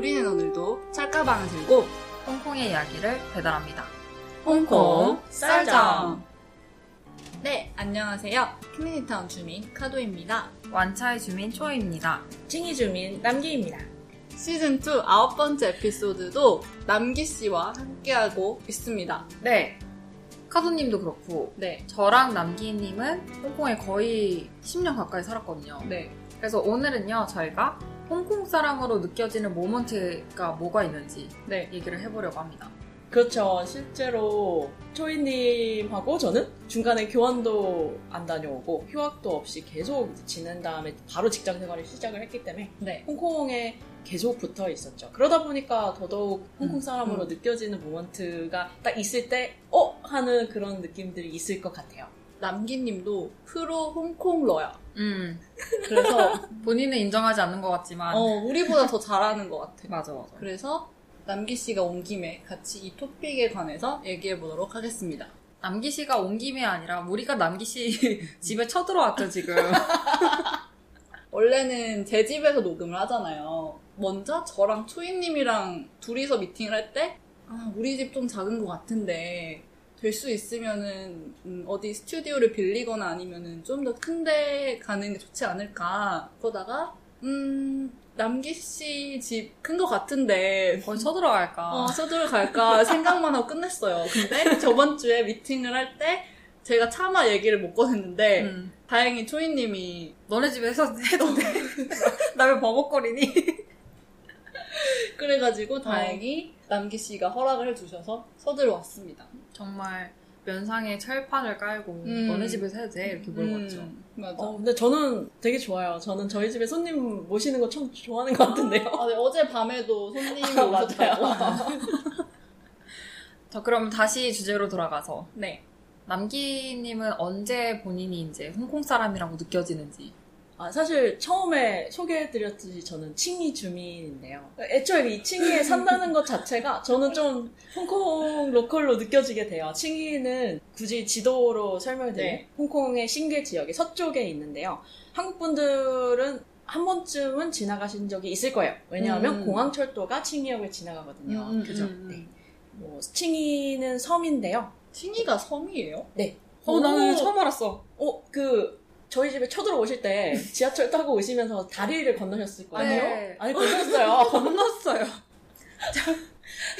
우리는 오늘도 찰가방을 들고 홍콩의 이야기를 배달합니다. 홍콩 쌀장. 네, 안녕하세요. 캐네디타운 주민 카도입니다. 완차의 주민 초이입니다. 칭이 주민 남기입니다. 시즌2 아홉 번째 에피소드도 남기 씨와 함께하고 있습니다. 네. 카도님도 그렇고, 네, 저랑 남기님은 홍콩에 거의 10년 가까이 살았거든요. 네. 그래서 오늘은요, 저희가 홍콩 사람으로 느껴지는 모먼트가 뭐가 있는지 네. 얘기를 해보려고 합니다. 그렇죠. 실제로 초이님하고 저는 중간에 교환도 안 다녀오고 휴학도 없이 계속 지낸 다음에 바로 직장 생활을 시작을 했기 때문에 네. 홍콩에 계속 붙어 있었죠. 그러다 보니까 더더욱 홍콩 음, 사람으로 음. 느껴지는 모먼트가 딱 있을 때, 어? 하는 그런 느낌들이 있을 것 같아요. 남기 님도 프로 홍콩러야. 음. 그래서, 본인은 인정하지 않는 것 같지만. 어, 우리보다 더 잘하는 것 같아. 맞아, 맞아. 그래서 남기 씨가 온 김에 같이 이 토픽에 관해서 얘기해 보도록 하겠습니다. 남기 씨가 온 김이 아니라 우리가 남기 씨 집에 쳐들어왔죠, 지금. 원래는 제 집에서 녹음을 하잖아요. 먼저 저랑 초이님이랑 둘이서 미팅을 할 때, 아, 우리 집 좀 작은 것 같은데, 될 수 있으면은, 음, 어디 스튜디오를 빌리거나 아니면은 좀 더 큰 데 가는 게 좋지 않을까. 그러다가, 음, 남기 씨 집큰것 같은데, 거의 쳐들어갈까. 어, 서둘러 갈까 생각만 하고 끝냈어요. 근데 저번 주에 미팅을 할 때, 제가 차마 얘기를 못 꺼냈는데, 음. 다행히 초이님이 너네 집에 해서 해도 돼? 나 왜 버벅거리니? 그래가지고 다행히 남기 씨가 허락을 해주셔서 서들어 왔습니다. 정말 면상에 철판을 깔고 음. 너네 집에서 해도 돼? 이렇게 물어봤죠. 음, 맞아. 어, 근데 저는 되게 좋아요. 저는 저희 집에 손님 모시는 거 참 좋아하는 것 같은데요. 아, 네, 어제 밤에도 손님이 아, 오셨다고. 자, 그럼 다시 주제로 돌아가서 네. 남기님은 언제 본인이 이제 홍콩 사람이라고 느껴지는지. 아, 사실 처음에 소개해드렸듯이 저는 칭이 주민인데요. 애초에 이 칭이에 산다는 것 자체가 저는 좀 홍콩 로컬로 느껴지게 돼요. 칭이는 굳이 지도로 설명드리면 네. 홍콩의 싱계 지역의 서쪽에 있는데요. 한국 분들은 한 번쯤은 지나가신 적이 있을 거예요. 왜냐하면 음. 공항철도가 칭이역을 지나가거든요. 음, 그죠? 음, 음. 네. 뭐 칭이는 섬인데요. 칭이가 섬이에요? 네. 어, 나는 처음 알았어. 어, 그, 저희 집에 쳐들어오실 때 지하철 타고 오시면서 다리를 건너셨을 거예요. 네. 아니, 건넜어요. 건넜어요.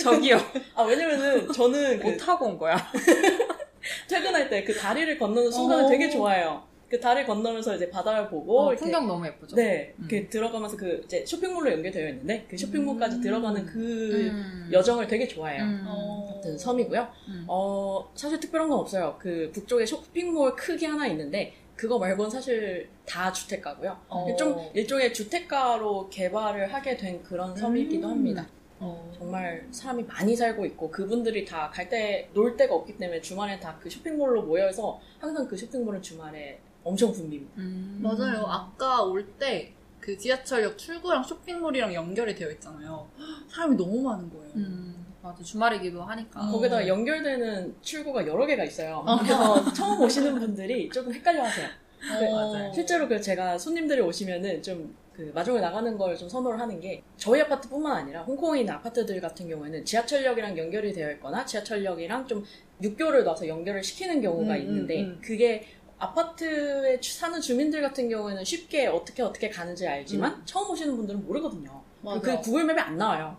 저기요. 아, 왜냐면은 저는 그못 타고 온 거야. 퇴근할 때 그 다리를 건너는 순간을 어. 되게 좋아해요. 그 다리 건너면서 이제 바다를 보고, 어, 이렇게. 풍경 너무 예쁘죠? 네. 음. 이렇게 들어가면서 그 이제 쇼핑몰로 연결되어 있는데, 그 쇼핑몰까지 음. 들어가는 그 음. 여정을 되게 좋아해요. 음. 어. 아무튼 섬이고요. 음. 어, 사실 특별한 건 없어요. 그 북쪽에 쇼핑몰 크기 하나 있는데, 그거 말고는 사실 다 주택가고요. 어. 좀 일종의 주택가로 개발을 하게 된 그런 섬이기도 음. 합니다. 어. 정말 사람이 많이 살고 있고 그분들이 다 갈 때 놀 데가 없기 때문에 주말에 다 그 쇼핑몰로 모여서 항상 그 쇼핑몰은 주말에 엄청 붐빕니다. 음. 맞아요. 아까 올때 그 지하철역 출구랑 쇼핑몰이랑 연결이 되어 있잖아요. 사람이 너무 많은 거예요. 음, 맞아. 주말이기도 하니까. 음. 거기다가 연결되는 출구가 여러 개가 있어요. 어. 그래서 처음 오시는 분들이 조금 헷갈려 하세요. 어. 맞아요. 실제로 그 제가 손님들이 오시면은 좀 그 마중을 나가는 걸 좀 선호를 하는 게 저희 아파트뿐만 아니라 홍콩에 있는 아파트들 같은 경우에는 지하철역이랑 연결이 되어 있거나 지하철역이랑 좀 육교를 놔서 연결을 시키는 경우가 음, 있는데 음, 음. 그게 아파트에 주- 사는 주민들 같은 경우에는 쉽게 어떻게 어떻게 가는지 알지만 처음 오시는 분들은 모르거든요. 음. 맞아. 그 구글맵에 안 나와요.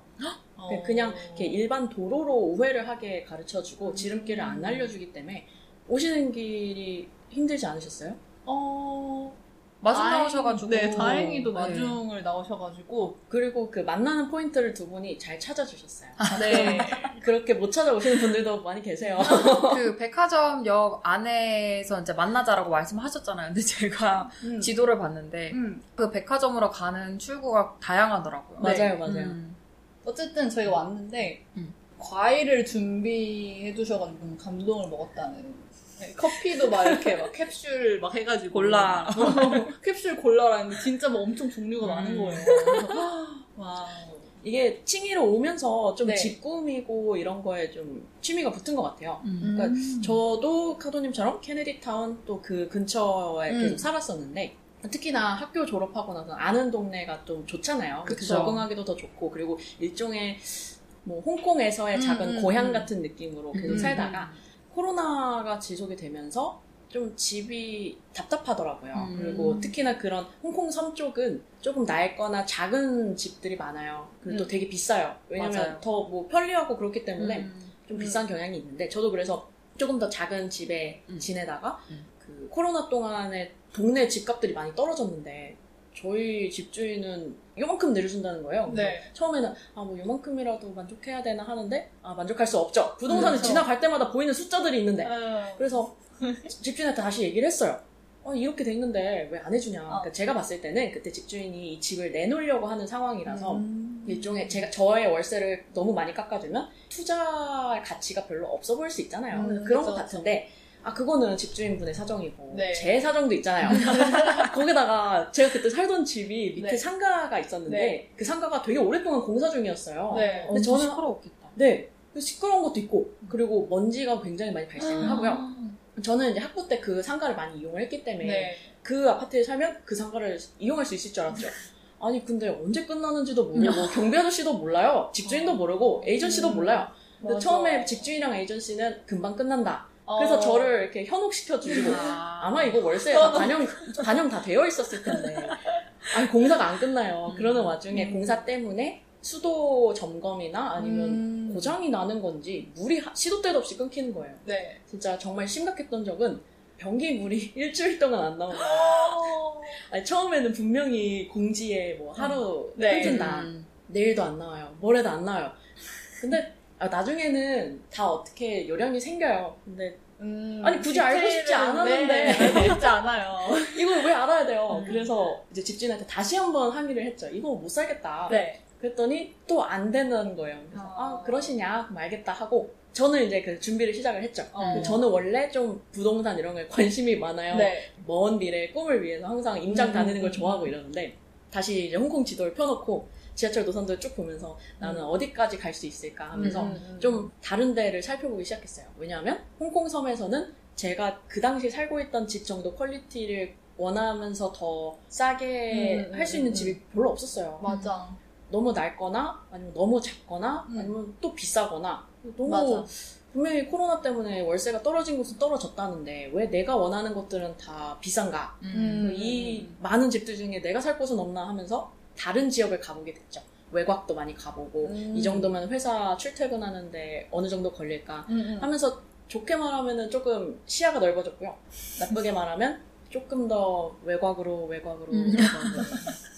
어. 그냥 이렇게 일반 도로로 우회를 하게 가르쳐주고 지름길을 안 알려주기 때문에 오시는 길이 힘들지 않으셨어요? 어. 마중 다행- 나오셔가지고. 네, 다행히도 네. 마중을 나오셔가지고. 그리고 그 만나는 포인트를 두 분이 잘 찾아주셨어요. 네. 그렇게 못 찾아오시는 분들도 많이 계세요. 그 백화점역 안에서 이제 만나자라고 말씀하셨잖아요. 근데 제가 음. 지도를 봤는데 음. 그 백화점으로 가는 출구가 다양하더라고요. 네. 맞아요, 맞아요. 음. 어쨌든 저희가 왔는데 음. 과일을 준비해 주셔가지고 너무 감동을 먹었다는. 네, 커피도 막 이렇게 막 캡슐 막 해가지고 골라. 어, 캡슐 골라라 했는데 진짜 막 엄청 종류가 음. 많은 거예요. 와. 이게 칭이로 오면서 좀 네. 집 꾸미고 이런 거에 좀 취미가 붙은 것 같아요. 음. 그러니까 저도 카도님처럼 케네디 타운 또 그 근처에 음. 계속 살았었는데 특히나 학교 졸업하고 나서 아는 동네가 좀 좋잖아요. 그쵸. 적응하기도 더 좋고 그리고 일종의 뭐 홍콩에서의 음, 작은 음, 고향 음. 같은 느낌으로 계속 음, 살다가 코로나가 지속이 되면서 좀 집이 답답하더라고요. 음. 그리고 특히나 그런 홍콩 섬 쪽은 조금 낡거나 작은 집들이 많아요. 그리고 또 음. 되게 비싸요. 왜냐면. 더 뭐 편리하고 그렇기 때문에 음. 좀 음. 비싼 경향이 있는데 저도 그래서 조금 더 작은 집에 음. 지내다가 음. 그 코로나 동안에 동네 집값들이 많이 떨어졌는데 저희 집주인은 요만큼 내려준다는 거예요. 네. 처음에는 아 뭐 요만큼이라도 만족해야 되나 하는데 아 만족할 수 없죠. 부동산을 그렇죠. 지나갈 때마다 보이는 숫자들이 있는데 음. 그래서 집주인한테 다시 얘기를 했어요. 어, 이렇게 돼 있는데 왜 안 해주냐. 어. 그러니까 제가 봤을 때는 그때 집주인이 이 집을 내놓으려고 하는 상황이라서 음. 일종의 제가 저의 월세를 너무 많이 깎아주면 투자 가치가 별로 없어 보일 수 있잖아요. 음, 그런 그쵸, 것 같은데 아 그거는 집주인분의 사정이고 네. 제 사정도 있잖아요. 거기다가 제가 그때 살던 집이 밑에 네. 상가가 있었는데 네. 그 상가가 되게 오랫동안 공사 중이었어요. 네. 근데 엄청 저는 시끄러웠겠다. 네그 시끄러운 것도 있고 그리고 먼지가 굉장히 많이 발생을 하고요. 저는 이제 학부 때 그 상가를 많이 이용을 했기 때문에 네. 그 아파트에 살면 그 상가를 이용할 수 있을 줄 알았죠. 아니 근데 언제 끝나는지도 모르고 경비 아저씨도 몰라요. 집주인도 모르고 에이전시도 음. 몰라요. 처음에 집주인이랑 에이전시는 금방 끝난다. 그래서 어. 저를 이렇게 현혹시켜 주고 아. 아마 이거 월세 다 반영 반영 다 되어 있었을 텐데 아니 공사가 안 끝나요. 음. 그러는 와중에 음. 공사 때문에 수도 점검이나 아니면 음. 고장이 나는 건지 물이 하- 시도 때도 없이 끊기는 거예요. 네. 진짜 정말 심각했던 적은 변기 물이 일주일 동안 안 나오는 거예요. 아니, 처음에는 분명히 공지에 뭐 하루 네. 끊긴다. 음. 내일도 안 나와요. 모레도 안 나와요. 근데 아, 나중에는 다 어떻게 요령이 생겨요. 근데 음, 아니, 굳이 알고 싶지 않았는데. 네, 알고 싶지 않아요. 이걸 왜 알아야 돼요? 음. 그래서 이제 집주인한테 다시 한번 항의를 했죠. 이거 못 살겠다. 네. 그랬더니 또 안 되는 거예요. 그래서 아. 아, 그러시냐? 그럼 알겠다 하고 저는 이제 그 준비를 시작을 했죠. 어. 저는 원래 좀 부동산 이런 거에 관심이 많아요. 네. 먼 미래의 꿈을 위해서 항상 임장 음. 다니는 걸 좋아하고 이러는데 다시 이제 홍콩 지도를 펴놓고 지하철 노선도를 쭉 보면서 나는 음. 어디까지 갈 수 있을까 하면서 음, 음. 좀 다른 데를 살펴보기 시작했어요. 왜냐하면 홍콩 섬에서는 제가 그 당시 살고 있던 집 정도 quality를 원하면서 더 싸게 할 수 있는 음, 집이 별로 없었어요. 맞아. 너무 낡거나 아니면 너무 작거나 음. 아니면 또 비싸거나 너무 맞아. 분명히 코로나 때문에 월세가 떨어진 곳은 떨어졌다는데 왜 내가 원하는 것들은 다 비싼가? 음. 이 많은 집들 중에 내가 살 곳은 없나 하면서 다른 지역을 가보게 됐죠. 외곽도 많이 가보고 음. 이 정도면 회사 출퇴근하는데 어느 정도 걸릴까 음, 음. 하면서 좋게 말하면은 조금 시야가 넓어졌고요. 나쁘게 말하면 조금 더 외곽으로 외곽으로 음. 외곽으로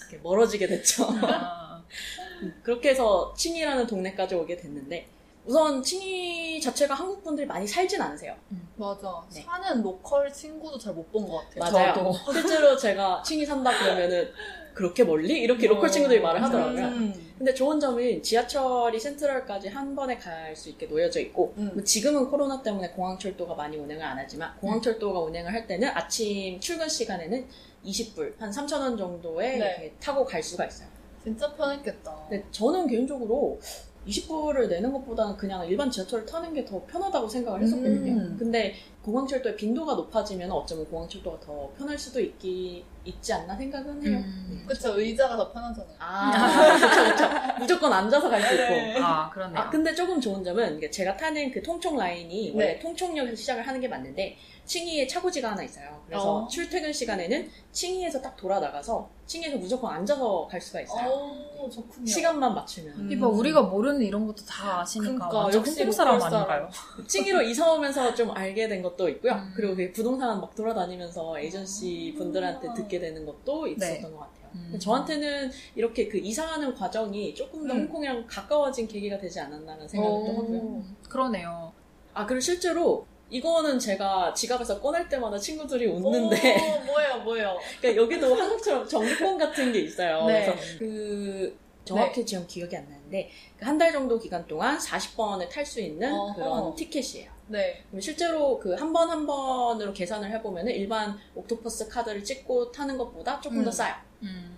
이렇게 멀어지게 됐죠. 아. 그렇게 해서 칭이라는 동네까지 오게 됐는데 우선 칭이 자체가 한국 분들이 많이 살진 않으세요. 맞아. 네. 사는 로컬 친구도 잘 못 본 것 같아요. 맞아요. 실제로 제가 칭이 산다 그러면은 그렇게 멀리 이렇게 로컬 친구들이 말을 하더라고요. 음. 근데 좋은 점은 지하철이 센트럴까지 한 번에 갈 수 있게 놓여져 있고 음. 뭐 지금은 코로나 때문에 공항철도가 많이 운행을 안 하지만 공항철도가 운행을 할 때는 아침 출근 시간에는 20불 한 3천 원 정도에 네. 타고 갈 수가 있어요. 진짜 편했겠다. 근데 저는 개인적으로 20불을 내는 것보다는 그냥 일반 지하철을 타는 게 더 편하다고 생각을 했었거든요. 음. 근데 공항철도의 빈도가 높아지면 어쩌면 공항철도가 더 편할 수도 있기, 있지 않나 생각은 해요. 음. 그쵸, 의자가 더 편하잖아요. 아, 그쵸, 그쵸. 무조건 앉아서 갈 수 있고. 네. 아, 그렇네요. 아, 근데 조금 좋은 점은 제가 타는 그 통총 라인이 원래 네. 통총역에서 시작을 하는 게 맞는데 칭이에 차고지가 하나 있어요. 그래서 어. 출퇴근 시간에는 칭이에서 딱 돌아 나가서 칭이에서 무조건 앉아서 갈 수가 있어요. 오, 좋군요. 시간만 맞추면. 음. 이봐, 우리가 모르는 이런 것도 다 아시니까 그러니까, 역시 홍콩 사람. 아닌가요? 칭이로 이사 오면서 좀 알게 된 것도 있고요. 음. 그리고 그 부동산 막 돌아다니면서 에이전시 아. 분들한테 듣게 되는 것도 있었던 네. 것 같아요. 음. 저한테는 이렇게 그 이사하는 과정이 조금 더 음. 홍콩이랑 가까워진 계기가 되지 않았나라는 생각을 또 하고요. 음, 그러네요. 아, 그리고 실제로 이거는 제가 지갑에서 꺼낼 때마다 친구들이 웃는데 오, 뭐예요, 뭐예요. 그러니까 여기도 한국처럼 정기권 같은 게 있어요. 네. 그래서 그 정확히 지금 기억이 안 나는데 한 달 정도 기간 동안 40번을 탈 수 있는 어허. 그런 티켓이에요. 네. 그럼 실제로 그 한번한 번으로 계산을 해보면 일반 옥토퍼스 카드를 찍고 타는 것보다 조금 음. 더 싸요. 음.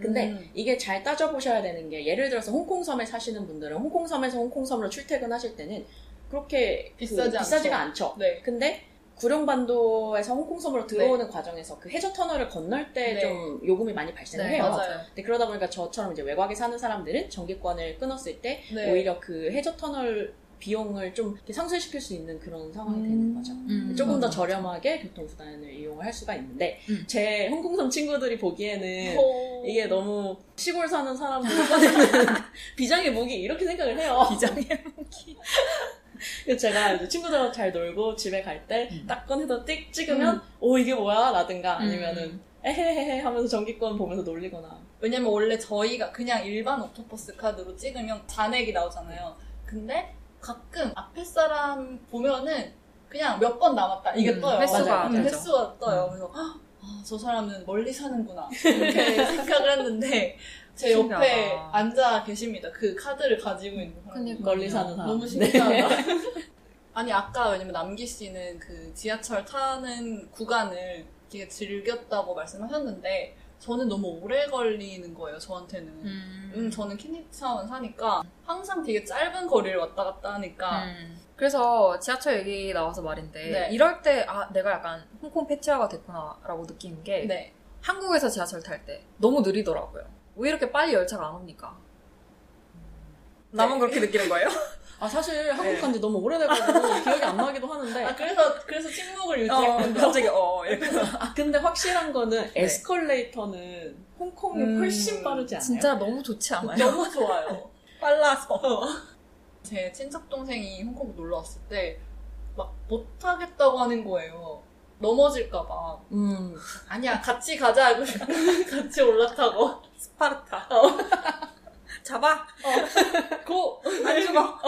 근데 음. 이게 잘 따져보셔야 되는 게 예를 들어서 홍콩섬에 사시는 분들은 홍콩섬에서 홍콩섬으로 출퇴근하실 때는 그렇게 그 비싸지 비싸지가 않죠. 네. 근데 구룡반도에서 홍콩섬으로 들어오는 과정에서 그 해저 터널을 건널 때 네. 좀 요금이 많이 발생을 네, 해요. 맞아요. 근데 그러다 보니까 저처럼 이제 외곽에 사는 사람들은 전기권을 끊었을 때 네. 오히려 그 해저 터널 비용을 좀 이렇게 상쇄시킬 수 있는 그런 상황이 음. 되는 거죠. 음. 조금 더 맞아. 저렴하게 교통수단을 이용을 할 수가 있는데 음. 제 홍콩섬 친구들이 보기에는 오. 이게 너무 시골 사는 사람들이 꺼내는 비장의 무기 이렇게 생각을 해요. 비장의 그래서 제가 이제 친구들하고 잘 놀고 집에 갈때 음. 딱 꺼내서 띡 찍으면 오 이게 뭐야 라든가 음. 아니면은 에헤헤헤 하면서 전기권 보면서 놀리거나 왜냐면 원래 저희가 그냥 일반 Octopus 카드로 찍으면 잔액이 나오잖아요. 근데 가끔 앞에 사람 보면은 그냥 몇 번 남았다 이게 음, 떠요. 횟수가 맞아요. 음. 횟수가 떠요. 그래서 아, 저 사람은 멀리 사는구나 이렇게 생각을 했는데 제 옆에 신기하다. 앉아 계십니다. 그 카드를 가지고 있는 사람. 멀리 사는 사람. 너무 네. 신기하다. 아니 아까 왜냐면 남기 씨는 그 지하철 타는 구간을 되게 즐겼다고 말씀하셨는데 저는 너무 오래 걸리는 거예요 저한테는. 음. 음, 저는 케네디타운 사니까 항상 되게 짧은 거리를 왔다 갔다 하니까 음. 그래서 지하철 얘기 나와서 말인데 네. 이럴 때 아 내가 약간 홍콩 패치화가 됐구나라고 느끼는 게 네. 한국에서 지하철 탈 때 너무 느리더라고요. 왜 이렇게 빨리 열차가 안 옵니까? 나만 그렇게 느끼는 거예요? 아 사실 한국 네. 간지 너무 오래돼가지고 기억이 안 나기도 하는데 아 그래서 그래서 침묵을 어, 유지했군요. 갑자기 어 이렇게 아 근데 확실한 거는 에스컬레이터는 홍콩이 음, 훨씬 빠르지 않아요? 진짜 너무 좋지 않아요? 너무 좋아요. 빨라서 제 친척 동생이 홍콩 놀러 왔을 때 막 못하겠다고 하는 거예요. 넘어질까봐. 음. 아니야, 같이 가자 하고 같이 올라타고. 스파르타 어. 잡아 고! 안 죽어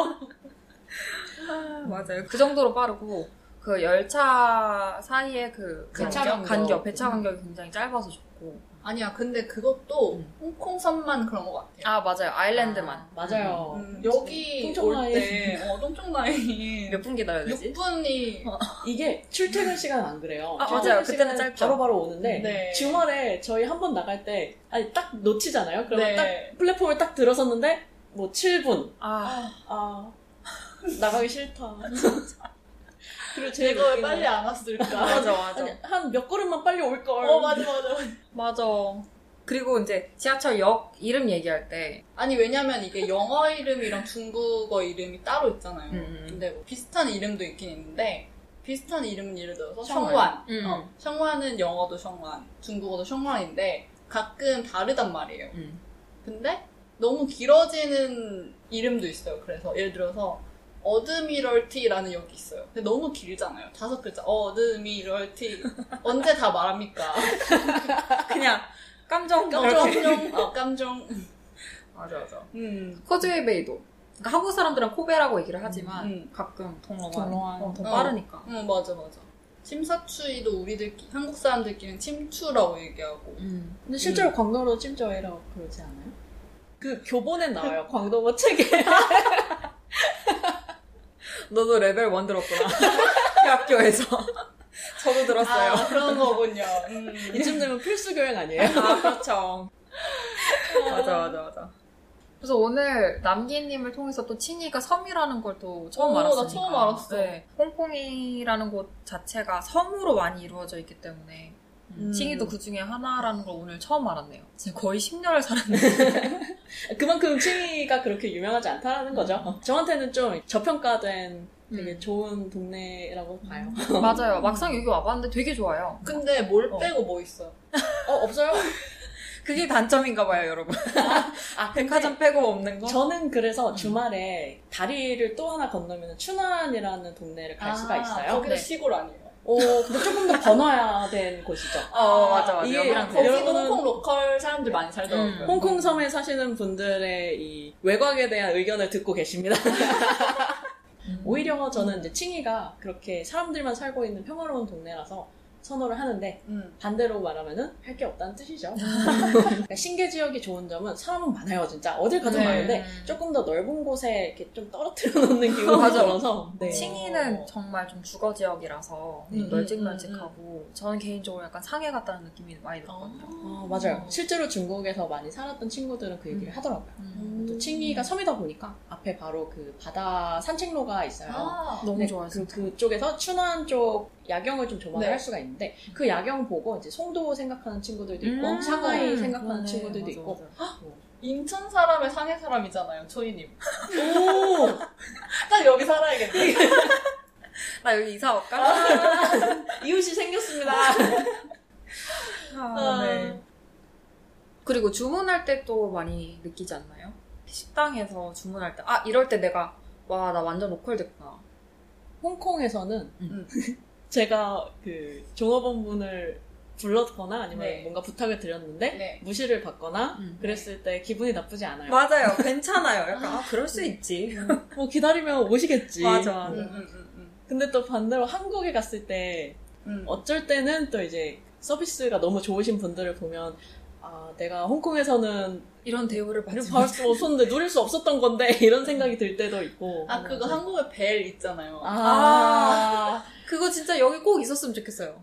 맞아요 그 정도로 빠르고 그 열차 사이에 그 간격, 간격. 간격 배차 간격이 굉장히 짧아서 좋고 아니야, 근데 그것도 음. 홍콩선만 그런 것 같아요. 아 맞아요 아일랜드만 아, 맞아요. 음, 여기 통통 올 때, 어, 라인. 몇분 기다려야 되지? 6분이. 이게 출퇴근 시간은 안 그래요. 아, 맞아요. 그때는 시간은 짧죠. 바로 바로 오는데 네. 주말에 저희 한 번 나갈 때 아니 딱 놓치잖아요. 그러면 네. 딱 플랫폼을 딱 들어섰는데 뭐 7분. 아 아 나가기 싫다. 그리고 제가 왜 빨리 건안 왔을까? 맞아 맞아 한 몇 걸음만 빨리 올 걸. 어, 맞아, 맞아, 맞아. 맞아 그리고 이제 지하철 역 이름 얘기할 때 아니, 왜냐면 이게 영어 이름이랑 중국어 이름이 따로 있잖아요. 음, 음. 근데 뭐 비슷한 이름도 있긴 있는데, 비슷한 이름은 예를 들어서. 성완. 음. 어, 성완은 영어도 성완, 중국어도 성완인데, 가끔 다르단 말이에요. 음. 근데 너무 길어지는 이름도 있어요. 그래서 예를 들어서 어드미럴티라는 역이 있어요. 근데 너무 길잖아요. 다섯 글자. 어드미럴티. 언제 다 말합니까? 그냥 깜종. 깜종, 어, 깜종. 맞아 맞아 음. 코즈웨이 베이도 그러니까 한국 사람들은 코베라고 얘기를 하지만 음. 가끔 통로완 통로완. 어, 더 어. 빠르니까 응, 맞아, 맞아. 침사추이도 우리들끼리, 한국 사람들끼리는 침추라고 얘기하고. 음. 근데 실제로 광동어로 찜저이라고 그러지 않아요? 그 교본엔 나와요. 광동어 책에. 너도 레벨 1 들었구나 그 학교에서 저도 들었어요 아, 그런 거군요. 음. 이쯤 되면 필수 교양 아니에요? 아, 그렇죠. 맞아, 맞아, 맞아. 그래서 오늘 남기님을 통해서 또 친이가 섬이라는 걸 또 처음 알았으니까. 처음 알았어. 네. 홍콩이라는 곳 자체가 섬으로 많이 이루어져 있기 때문에 음. 칭이도 그 중에 하나라는 걸 오늘 처음 알았네요. 진짜 거의 10년을 살았는데. 그만큼 칭이가 그렇게 유명하지 않다라는 거죠. 어, 저한테는 좀 저평가된 되게 음. 좋은 동네라고 봐요. 맞아요. 막상 여기 와봤는데 되게 좋아요. 근데 뭘 어. 빼고 뭐 있어요? 어, 없어요? 그게 단점인가 봐요, 여러분. 아, 백화점 빼고 없는 거? 저는 그래서 음. 주말에 다리를 또 하나 건너면 춘안이라는 동네를 갈 수가 있어요. 아, 거기도 네. 시골 아니에요? 오, 근데 조금 더 번화야 된 곳이죠. 어, 맞아, 맞아. 이게 거기도 홍콩 로컬 사람들 많이 살더라고요. 음. 홍콩 섬에 사시는 분들의 이 외곽에 대한 의견을 듣고 계십니다. 음. 오히려 저는 이제 칭이가 그렇게 사람들만 살고 있는 평화로운 동네라서 선호를 하는데 음. 반대로 말하면은 할 게 없다는 뜻이죠. 그러니까 신계 지역이 좋은 점은 사람은 많아요, 진짜. 어딜 가도 네. 많은데 조금 더 넓은 곳에 이렇게 좀 떨어뜨려 놓는 기분이. 들어서. 네. 칭이는 정말 좀 주거 지역이라서 음, 널찍널찍하고 저는 개인적으로 약간 상해 같다는 느낌이 많이 들었거든요. 어, 맞아요. 실제로 중국에서 많이 살았던 친구들은 그 얘기를 음. 하더라고요. 음. 또 칭이가 섬이다 보니까 앞에 바로 그 바다 산책로가 있어요. 아, 너무 네, 좋아요, 그. 그쪽에서 춘안 쪽 야경을 좀 조망을 네. 할 수가 있는데 그 야경 보고 이제 송도 생각하는 친구들도 있고 음, 상하이 생각하는 그러네. 친구들도 맞아, 있고 맞아. 인천 사람의 상해 사람이잖아요, 초이님. 오 딱 여기 살아야겠네. 나 여기 이사 올까? 이웃이 생겼습니다. 아, 네. 그리고 주문할 때 또 많이 느끼지 않나요? 식당에서 주문할 때, 아, 이럴 때 내가, 와, 나 완전 로컬 됐구나. 홍콩에서는 음. 제가 그 종업원분을 불렀거나 아니면 네. 뭔가 부탁을 드렸는데 네. 무시를 받거나 음. 그랬을 때 기분이 나쁘지 않아요. 맞아요. 괜찮아요. 약간, 아, 그럴 수 있지. 뭐 기다리면 오시겠지. 맞아. 음, 음, 음, 근데 또 반대로 한국에 갔을 때 음. 음. 어쩔 때는 또 이제 서비스가 너무 좋으신 분들을 보면 아 내가 홍콩에서는 이런 대우를 받지 받을 수 없었는데 누릴 수 없었던 건데 이런 생각이 들 때도 있고 아, 그거 한국에 벨 있잖아요. 아, 그거 진짜 여기 꼭 있었으면 좋겠어요.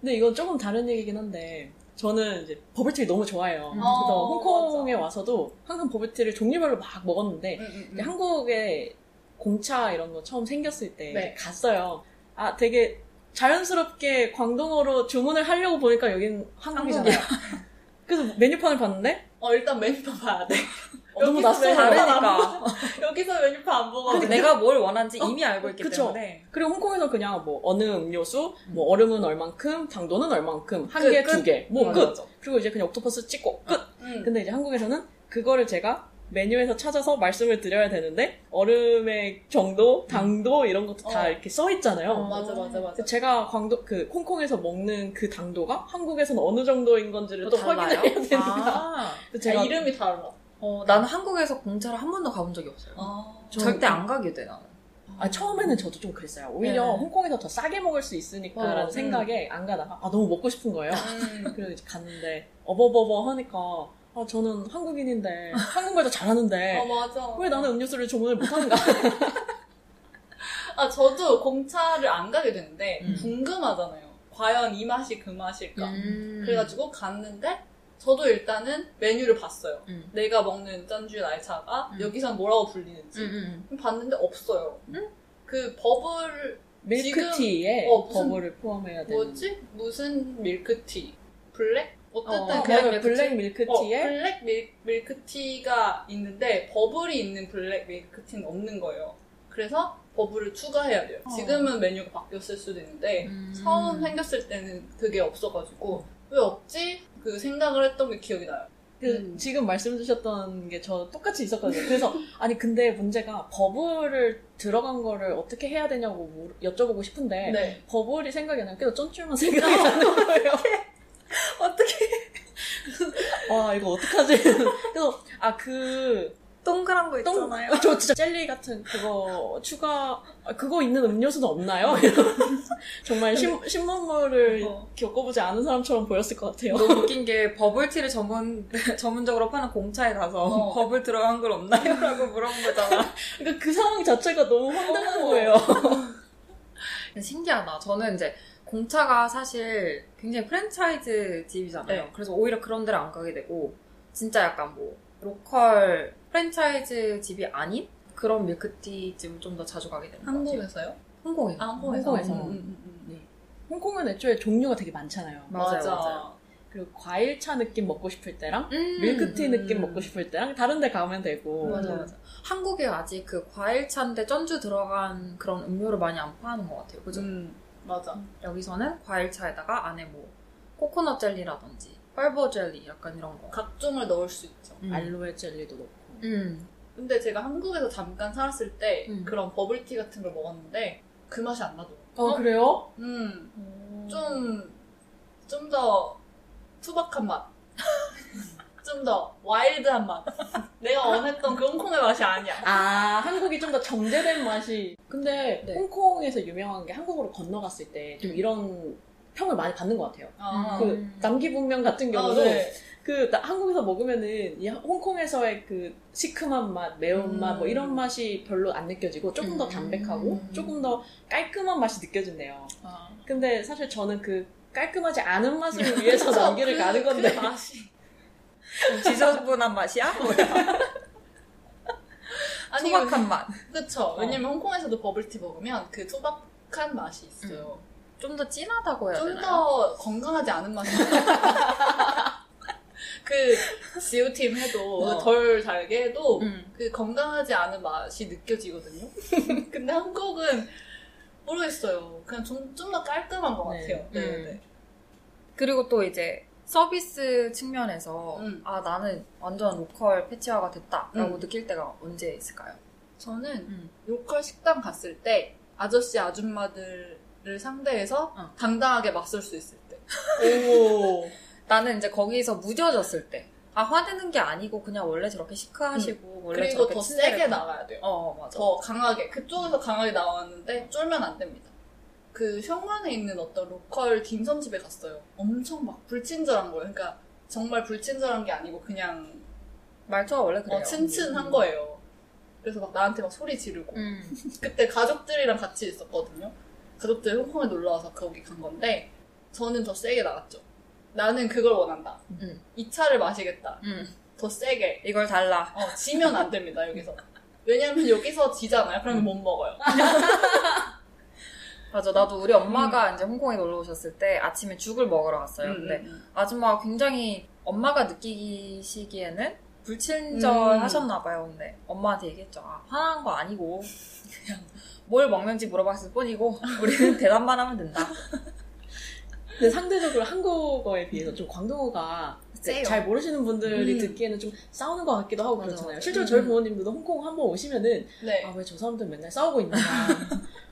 근데 이건 조금 다른 얘기긴 한데 저는 이제 버블티를 너무 좋아해요. 음. 그래서 어, 홍콩에 맞아. 와서도 항상 버블티를 종류별로 막 먹었는데 음, 음, 음. 한국에 공차 이런 거 처음 생겼을 때 네. 갔어요. 아 되게 자연스럽게 광동어로 주문을 하려고 보니까 여긴 한국이잖아요. 그래서 메뉴판을 봤는데 어, 일단 메뉴판 봐야 돼. 어, 너무 안 다르니까. 여기서 메뉴판 안 보고. 근데 내가 뭘 원하는지 이미 알고 있기 그쵸. 때문에. 그리고 홍콩에서 그냥 뭐 어느 음료수, 뭐 얼음은 얼만큼, 당도는 얼만큼, 한 끝, 개, 끝. 두 개, 뭐 맞아, 끝. 그리고 이제 그냥 옥토퍼스 찍고 끝. 음. 근데 이제 한국에서는 그거를 제가 메뉴에서 찾아서 말씀을 드려야 되는데 얼음의 정도, 당도 이런 것도 다 어. 이렇게 써 있잖아요. 어, 맞아, 맞아, 맞아. 제가 광도 그 홍콩에서 먹는 그 당도가 한국에서는 어느 정도인 건지를 또, 확인을 해야 됩니다. 아, 아, 제가 이름이 달라. 어, 나는 한국에서 공차를 한 번도 가본 적이 없어요. 아. 절대 안 가게 돼, 나는. 아, 처음에는 저도 좀 그랬어요. 오히려 네. 홍콩에서 더 싸게 먹을 수 있으니까라는 어, 생각에 안 가다가 아 너무 먹고 싶은 거예요. 음. 그래서 이제 갔는데 어버버버 하니까 아 저는 한국인인데 한국말도 잘하는데 아, 맞아. 왜 나는 음료수를 주문을 못하는가? 아, 저도 공차를 안 가게 되는데, 음. 궁금하잖아요. 과연 이 맛이 그 맛일까? 음. 그래가지고 갔는데, 저도 일단은 메뉴를 봤어요. 음. 내가 먹는 珍珠奶茶가 음. 여기선 뭐라고 불리는지. 음, 음. 봤는데 없어요. 음? 그 버블, 밀크티에 어, 무슨- 버블을 포함해야 되는. 뭐지? 무슨 밀크티? 블랙? 어쨌든 어, 그 블랙 블랙, 밀크티? 블랙 어, 밀크티에 블랙 밀, 밀크티가 있는데 버블이 있는 블랙 밀크티는 없는 거예요. 그래서 버블을 추가해야 돼요. 어. 지금은 메뉴가 바뀌었을 수도 있는데 음. 처음 생겼을 때는 그게 없어가지고 왜 없지? 그 생각을 했던 게 기억이 나요. 그 음. 지금 말씀 주셨던 게 저 똑같이 있었거든요. 그래서 아니 근데 문제가 버블을 들어간 거를 어떻게 해야 되냐고 물- 여쭤보고 싶은데 네. 버블이 생각이 안 나요. 그래서 쫀줄만 생각이 나는 거예요. 어떻게 와 이거 어떡하지? 그래서 아그 동그란 거 똥, 있잖아요. 저 진짜 젤리 같은 그거 추가 아, 그거 있는 음료수는 없나요? 정말 신, 신문물을 어. 겪어보지 않은 사람처럼 보였을 것 같아요. 너무 웃긴 게 버블티를 전문 전문적으로 파는 공차에 가서 어. 버블 들어간 걸 없나요? 라고 물어본 거잖아. 그러니까 그 상황 자체가 너무 황당한 거예요. 신기하다. 저는 이제 공차가 사실 굉장히 프랜차이즈 집이잖아요. 네. 그래서 오히려 그런 데를 안 가게 되고 진짜 약간 뭐 local 프랜차이즈 집이 아닌 그런 밀크티 집을 좀 더 자주 가게 되는 것 같아요. 한국에서요? 홍콩에. 아, 홍콩에서. 음, 음, 음. 네. 홍콩은 애초에 종류가 되게 많잖아요. 맞아요, 맞아. 맞아요. 그리고 과일차 느낌 먹고 싶을 때랑 음, 밀크티 음. 느낌 먹고 싶을 때랑 다른 데 가면 되고 맞아 음. 맞아. 한국에 아직 그 과일차인데 전주 들어간 그런 음료를 많이 안 파는 것 같아요. 그죠? 음, 맞아. 여기서는 과일차에다가 안에 뭐 코코넛 젤리라든지 펄버 젤리 약간 이런 거. 각종을 넣을 수 있죠. 음. 알로에 젤리도 넣고 음. 근데 제가 한국에서 잠깐 살았을 때 음. 그런 버블티 같은 걸 먹었는데 그 맛이 안 나더라고요. 어, 그래요? 음, 좀, 좀 더 투박한 맛. 좀 더 와일드한 맛. 내가 원했던 그 홍콩의 맛이 아니야. 아 한국이 좀 더 정제된 맛이 근데 네. 홍콩에서 유명한 게 한국으로 건너갔을 때좀 음. 이런 평을 많이 받는 것 같아요. 아, 그 음. 남기분명 같은 아, 경우도 네. 그 나- 한국에서 먹으면은 이 홍콩에서의 그 시큼한 맛, 매운맛 뭐 음. 이런 맛이 별로 안 느껴지고 조금 더 음. 담백하고 조금 더 깔끔한 맛이 느껴진대요. 아. 근데 사실 저는 그 깔끔하지 않은 맛을 위해서 남기를 그- 가는 건데 그 맛이. 지저분한 맛이야? 뭐야? 아니, 투박한 맛. 그쵸. 왜냐면 홍콩에서도 버블티 먹으면 그 투박한 맛이 있어요. 좀더 진하다고 해야 좀 되나요? 더 건강하지 않은 맛이 그 走甜 해도 어. 덜 달게 해도 음. 그 건강하지 않은 맛이 느껴지거든요. 근데 한국은 모르겠어요. 그냥 좀 좀 더 깔끔한 것 네. 같아요. 네, 음. 네. 그리고 또 이제 서비스 측면에서 음. 아 나는 완전 local 패치화가 됐다라고 음. 느낄 때가 언제 있을까요? 저는 음. local 식당 갔을 때 아저씨 아줌마들을 상대해서 어. 당당하게 맞설 수 있을 때. 오. 나는 이제 거기서 무뎌졌을 때. 아, 화내는 게 아니고 그냥 원래 저렇게 chic하시고 원래 음. 그리고 저렇게 더. 세게 나가야 돼요. 어, 맞아. 더 강하게 그쪽에서 강하게 나왔는데 쫄면 안 됩니다. 그 현관에 있는 어떤 로컬 딤섬집에 갔어요. 엄청 막 불친절한 거예요. 그러니까 정말 불친절한 게 아니고 그냥 말투가 원래 그래요. 어, 친친한 거예요. 그래서 막 나한테 막 소리 지르고 음. 그때 가족들이랑 같이 있었거든요. 가족들이 홍콩에 놀러 와서 거기 간 건데 저는 더 세게 나갔죠. 나는 그걸 원한다. 음. 이 차를 마시겠다. 음. 더 세게. 이걸 달라. 어, 지면 안 됩니다, 여기서. 왜냐면 여기서 지잖아요. 그러면 못 먹어요. 맞아. 나도 우리 엄마가 이제 홍콩에 놀러 오셨을 때 아침에 죽을 먹으러 갔어요. 근데 음, 음. 아줌마가 굉장히 엄마가 느끼시기에는 불친절하셨나 봐요. 근데 엄마한테 얘기했죠. 아, 화난 거 아니고 그냥 뭘 먹는지 물어봤을 뿐이고 우리는 대답만 하면 된다. 근데 상대적으로 한국어에 비해서 좀 광동어가 세요. 잘 모르시는 분들이 음. 듣기에는 좀 싸우는 것 같기도 하고 맞아, 그렇잖아요. 실제로 음. 저희 부모님들도 홍콩 한번 오시면은 네. 아왜 저 사람들 맨날 싸우고 있나.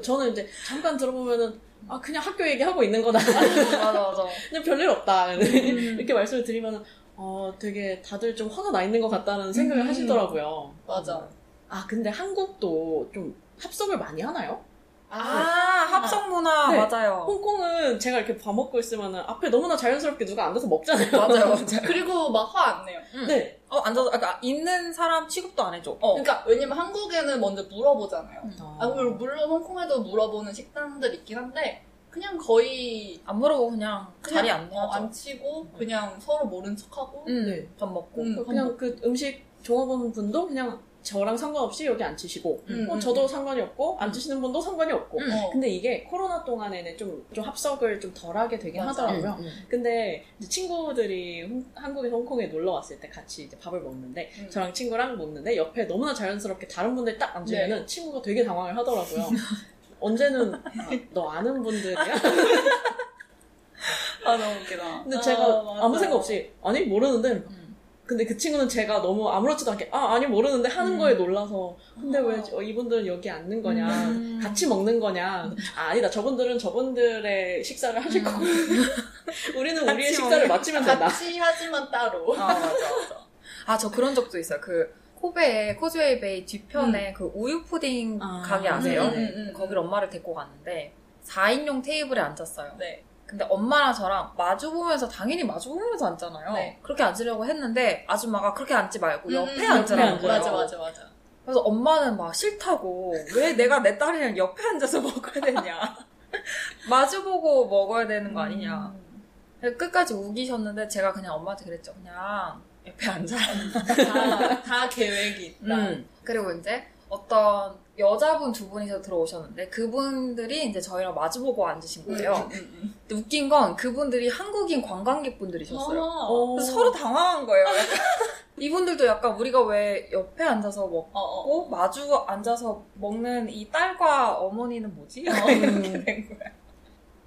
저는 이제 잠깐 들어보면은 아 그냥 학교 얘기하고 있는 거다. 맞아 맞아. 그냥 별일 없다. 음. 이렇게 말씀을 드리면은 어 되게 다들 좀 화가 나 있는 것 같다는 생각을 음. 하시더라고요. 맞아. 아 근데 한국도 좀 합석을 많이 하나요? 아, 합성 문화 네. 맞아요. 홍콩은 제가 이렇게 밥 먹고 있으면은 앞에 너무나 자연스럽게 누가 앉아서 먹잖아요. 맞아요, 맞아요. 그리고 막 화 안 내요. 네. 어, 앉아서, 그러니까 있는 사람 취급도 안 해줘. 어. 그러니까 왜냐면 한국에는 먼저 물어보잖아요. 음. 아, 물론, 물론 홍콩에도 물어보는 식당들 있긴 한데 그냥 거의 안 물어보고 그냥, 그냥 자리 안 어, 내죠. 앉히고 그냥 서로 모른 척하고 음, 네. 밥 먹고. 음. 그냥 그 음식 종업원 분도 그냥 저랑 상관없이 여기 앉히시고 음, 어, 음, 저도 상관이 없고 앉으시는 분도 상관이 없고 음. 어. 근데 이게 코로나 동안에는 좀, 좀 합석을 좀 덜하게 되긴 맞아. 하더라고요. 음, 음. 근데 이제 친구들이 홍- 한국에서 홍콩에 놀러 왔을 때 같이 이제 밥을 먹는데 음. 저랑 친구랑 먹는데 옆에 너무나 자연스럽게 다른 분들 딱 앉으면은 네. 친구가 되게 당황을 하더라고요. 언제는 아, 너 아는 분들이야? 아 너무 웃기다. 근데 아, 제가 맞아. 아무 생각 없이 아니 모르는데 음. 근데 그 친구는 제가 너무 아무렇지도 않게 아 아니 모르는데 하는 음. 거에 놀라서 근데 아. 왜 저- 이분들은 여기 앉는 거냐 음. 같이 먹는 거냐 아, 아니다 저분들은 저분들의 식사를 하실 거고 우리는 우리의 식사를 마치면 된다 같이 하지만 따로. 아, 맞아, 맞아. 아, 저 그런 적도 있어요. 그, 코베의 코즈웨이 베이 뒤편에 그 우유 푸딩 아. 가게 아세요? 음, 음, 음. 거기를 엄마를 데리고 갔는데, 4인용 테이블에 앉았어요. 네. 근데 엄마랑 저랑 마주보면서, 당연히 마주보면서 앉잖아요. 네. 그렇게 앉으려고 했는데, 아줌마가 그렇게 앉지 말고 옆에 음, 앉으라는 옆에 거예요. 맞아 맞아 맞아. 그래서 엄마는 막 싫다고 왜 내가 내 딸이랑 옆에 앉아서 먹어야 되냐 마주보고 먹어야 되는 거 아니냐 음. 끝까지 우기셨는데 제가 그냥 엄마한테 그랬죠 그냥 옆에 앉아 다, 다 계획이 있다. 음. 그리고 이제 어떤 여자분 두 분이서 들어오셨는데 그분들이 이제 저희랑 마주보고 앉으신 거예요 음, 음, 음. 근데 웃긴 건 그분들이 한국인 관광객분들이셨어요 어, 그래서 서로 당황한 거예요 이분들도 약간 우리가 왜 옆에 앉아서 먹고 어, 어. 먹고 마주 앉아서 먹는 이 딸과 어머니는 뭐지? 어. 이렇게 된 거야.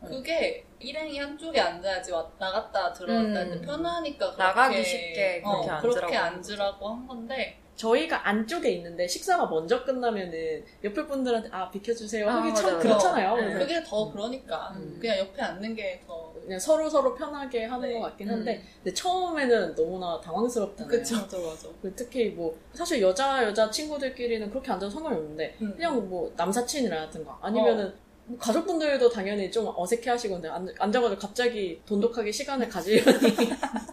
그게 일행이 한쪽에 앉아야지 왔다 갔다 들어왔다 음. 편하니까 그렇게, 나가기 쉽게 그렇게 어, 앉으라고 그렇게 하는 앉으라고 한 건데 저희가 안쪽에 있는데 식사가 먼저 끝나면은 옆에 분들한테 아 비켜주세요 아, 하기 맞아, 참 맞아. 그렇잖아요. 네. 그게 더 그러니까 음. 그냥 옆에 앉는 게 더 그냥 서로 서로 편하게 하는 네. 것 같긴 음. 한데 근데 처음에는 너무나 당황스럽잖아요. 그쵸. 맞아 맞아. 그 특히 뭐 사실 여자 여자 친구들끼리는 그렇게 앉아도 상관이 없는데 음. 그냥 뭐 남사친이라든가 아니면은 뭐 가족분들도 당연히 좀 어색해하시고 근데 앉- 앉아가지고 갑자기 돈독하게 시간을 가지려니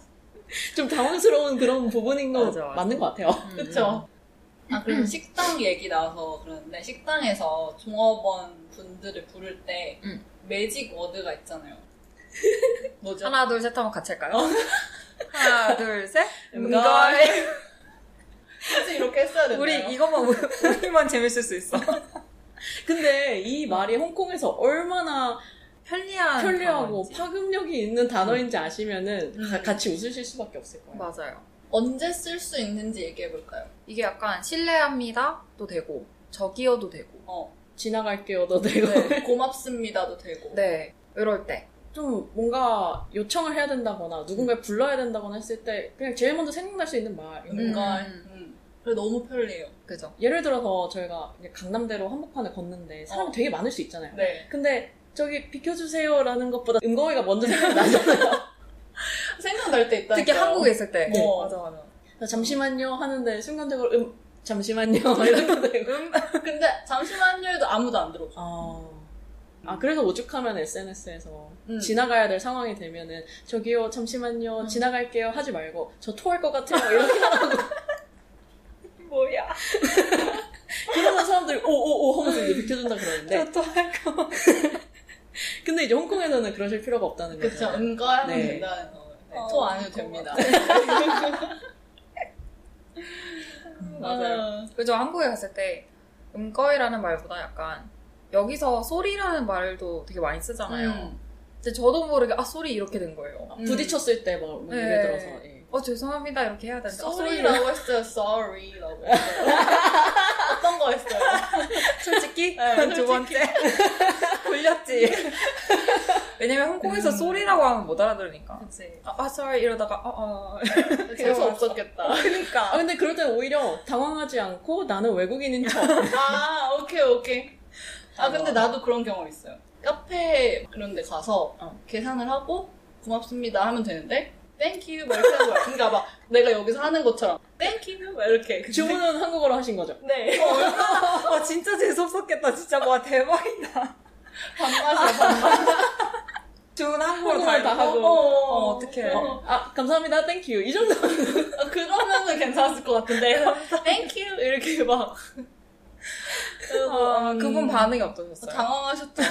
좀 당황스러운 그런 부분인 건 맞아, 맞아. 맞는 것 같아요. 음. 그쵸. 아, 그리고 식당 얘기 나와서 그러는데, 식당에서 종업원 분들을 부를 때, 음. 매직 워드가 있잖아요. 뭐죠? 하나 둘 셋 하면 같이 할까요? 하나 둘 셋. 음걸. 사실 이렇게 했어야 되나요? 우리 이것만 우- 우리만 재밌을 수 있어. 근데 이 말이 홍콩에서 얼마나 편리한 편리하고 단어인지. 파급력이 있는 단어인지 아시면은 음. 가- 같이 웃으실 수밖에 없을 거예요. 맞아요. 언제 쓸 수 있는지 얘기해 볼까요? 이게 약간 신뢰합니다도 되고 저기요도 되고 어. 지나갈게요도 되고 네, 고맙습니다도 되고. 네 이럴 때 좀 뭔가 요청을 해야 된다거나 누군가를 불러야 된다거나 했을 때 그냥 제일 먼저 생각날 수 있는 말. 뭔가, 음. 음. 그래, 너무 편리해요. 그죠? 예를 들어서 저희가 강남대로 한복판에 걷는데 사람이 어. 되게 많을 수 있잖아요. 네. 근데 저기 비켜주세요라는 것보다 음거이가 먼저 생각나잖아요. 생각날 때 있다니까. 특히 한국에 있을 때 어. 맞아 맞아. 잠시만요 하는데 순간적으로 음 잠시만요 이렇게 되고. 음 근데 잠시만요 해도 아무도 안 들어줘. 아, 아 그래서 오죽하면 SNS에서 음. 지나가야 될 상황이 되면은 저기요 잠시만요 지나갈게요 하지 말고 저 토할 것 같아요 이렇게 하라고 뭐야? 그러면 사람들이 오오오 하면서 이제 비켜준다 그러는데 저도 할 거. 근데 이제 홍콩에서는 그러실 필요가 없다는 거죠. 그쵸. 응가하면 네. 된다는 거. 네, 어, 토안 해도 됩니다. 맞아요. 그죠? 한국에 갔을 때 음거이라는 말보다 약간 여기서 소리라는 말도 되게 많이 쓰잖아요. 음. 근데 저도 모르게 아 소리 이렇게 된 거예요. 아, 부딪혔을 때막 네. 예를 들어서 예. 어 죄송합니다 이렇게 해야 되는데 아, sorry라고 했어요. sorry라고 했어요. 어떤 거 했어요? 솔직히 네, 두 번째 굴렸지. 왜냐면 홍콩에서 소리라고 하면 못 알아들으니까. 그치. 아, 아 sorry 이러다가 어 어. 재수 없었겠다. 아 그니까. 근데 그럴 때는 오히려 당황하지 않고 나는 외국인인 척 아, 오케이, 오케이. 아, 근데 나도 그런 경험 있어요. 카페 그런 데 가서 어. 계산을 하고 고맙습니다 하면 되는데 thank you 막 이렇게 하는 거야. 그러니까 막 내가 여기서 하는 것처럼 thank you 막 이렇게. 근데- 주문은 한국어로 하신 거죠? 네. 와 진짜 재수없었겠다. 진짜 와 대박이다. 반말이야, 반말. 주문 한국어로 한국말 다 하고. 어, 어떡해. 어. 아 감사합니다 thank you 이 정도 아, 그러면은 괜찮았을 것 같은데 thank you 이렇게 막 아, 음, 그분 반응이 어떠셨어요? 당황하셨죠.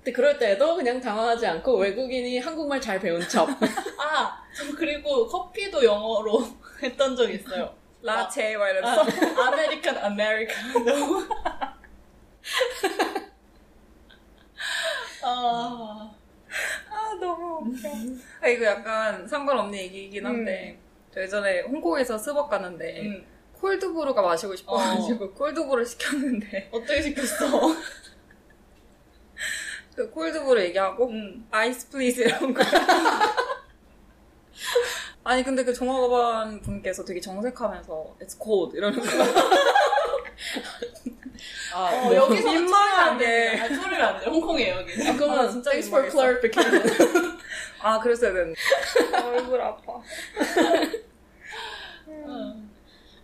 근데 그럴 때도 그냥 당황하지 않고 외국인이 한국말 잘 배운 척 아, 저 그리고 커피도 영어로 했던 적 있어요. latte 막 아, 이러면서. American Americano. 아, 아 너무 웃겨. 아 이거 약간 상관없는 얘기이긴 한데 저 예전에 홍콩에서 스벅 갔는데 음, cold brew가 마시고 싶어가지고 cold brew 시켰는데 어떻게 시켰어? 그 cold brew 얘기하고 음. ice please 이런 거. 아니 근데 그 종업원 분께서 되게 정색하면서 It's cold 이러는 거. 아, 어, 뭐. 여기서 민망하게. 아, 소리를 안 돼. 홍콩이에요, 여기. 아, 그러면 아, 진짜 thanks for clarification 아 그랬어야 되는데. 얼굴 아파. 아,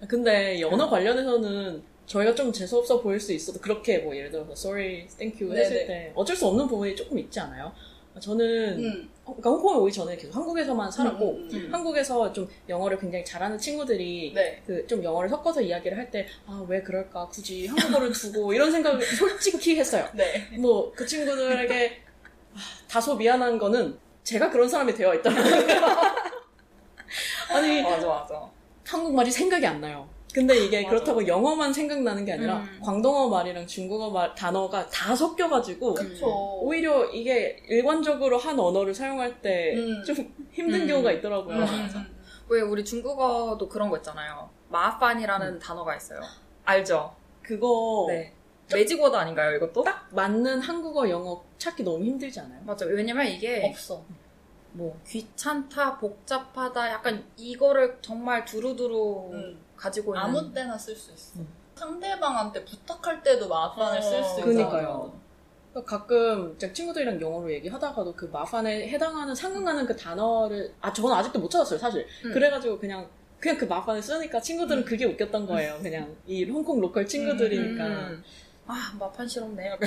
근데 언어 관련해서는 저희가 좀 재수없어 보일 수 있어도 그렇게 뭐 예를 들어서 sorry, thank you 했을 네네. 때 어쩔 수 없는 부분이 조금 있지 않아요? 저는 음. 어, 그러니까 홍콩에 오기 전에 계속 한국에서만 살았고 음, 음, 음. 한국에서 좀 영어를 굉장히 잘하는 친구들이 네. 그좀 영어를 섞어서 이야기를 할 때 아 왜 그럴까 굳이 한국어를 두고 이런 생각을 솔직히 했어요. 네. 뭐그 친구들에게 아, 다소 미안한 거는 제가 그런 사람이 되어 있더라고요. 아니 맞아 맞아. 한국말이 생각이 안 나요. 근데 이게 맞아, 그렇다고 영어만 생각나는 게 아니라 음. 광동어 말이랑 중국어 말 단어가 다 섞여가지고 그쵸. 오히려 이게 일관적으로 한 언어를 사용할 때 음. 좀 힘든 음. 경우가 있더라고요. 음. 왜 우리 중국어도 그런 거 있잖아요. 마판이라는 단어가 있어요. 알죠? 그거 네. Magic word 아닌가요, 이것도? 딱 맞는 한국어 영어 찾기 너무 힘들지 않아요? 맞아. 왜냐면 이게 없어. 뭐 귀찮다, 복잡하다, 약간 이거를 정말 두루두루 음. 가지고 있는 아무 때나 쓸 수 있어. 음. 상대방한테 부탁할 때도 麻煩을 어, 쓸수 있어. 그니까요. 그러니까 가끔 제가 친구들이랑 영어로 얘기하다가도 그 麻煩에 해당하는 상응하는 그 단어를 아 저는 아직도 못 찾았어요 사실 음. 그래가지고 그냥 그냥 그 麻煩을 쓰니까 친구들은 그게 웃겼던 거예요 그냥 이 홍콩 local 친구들이니까 음. 아, 마판 실없네.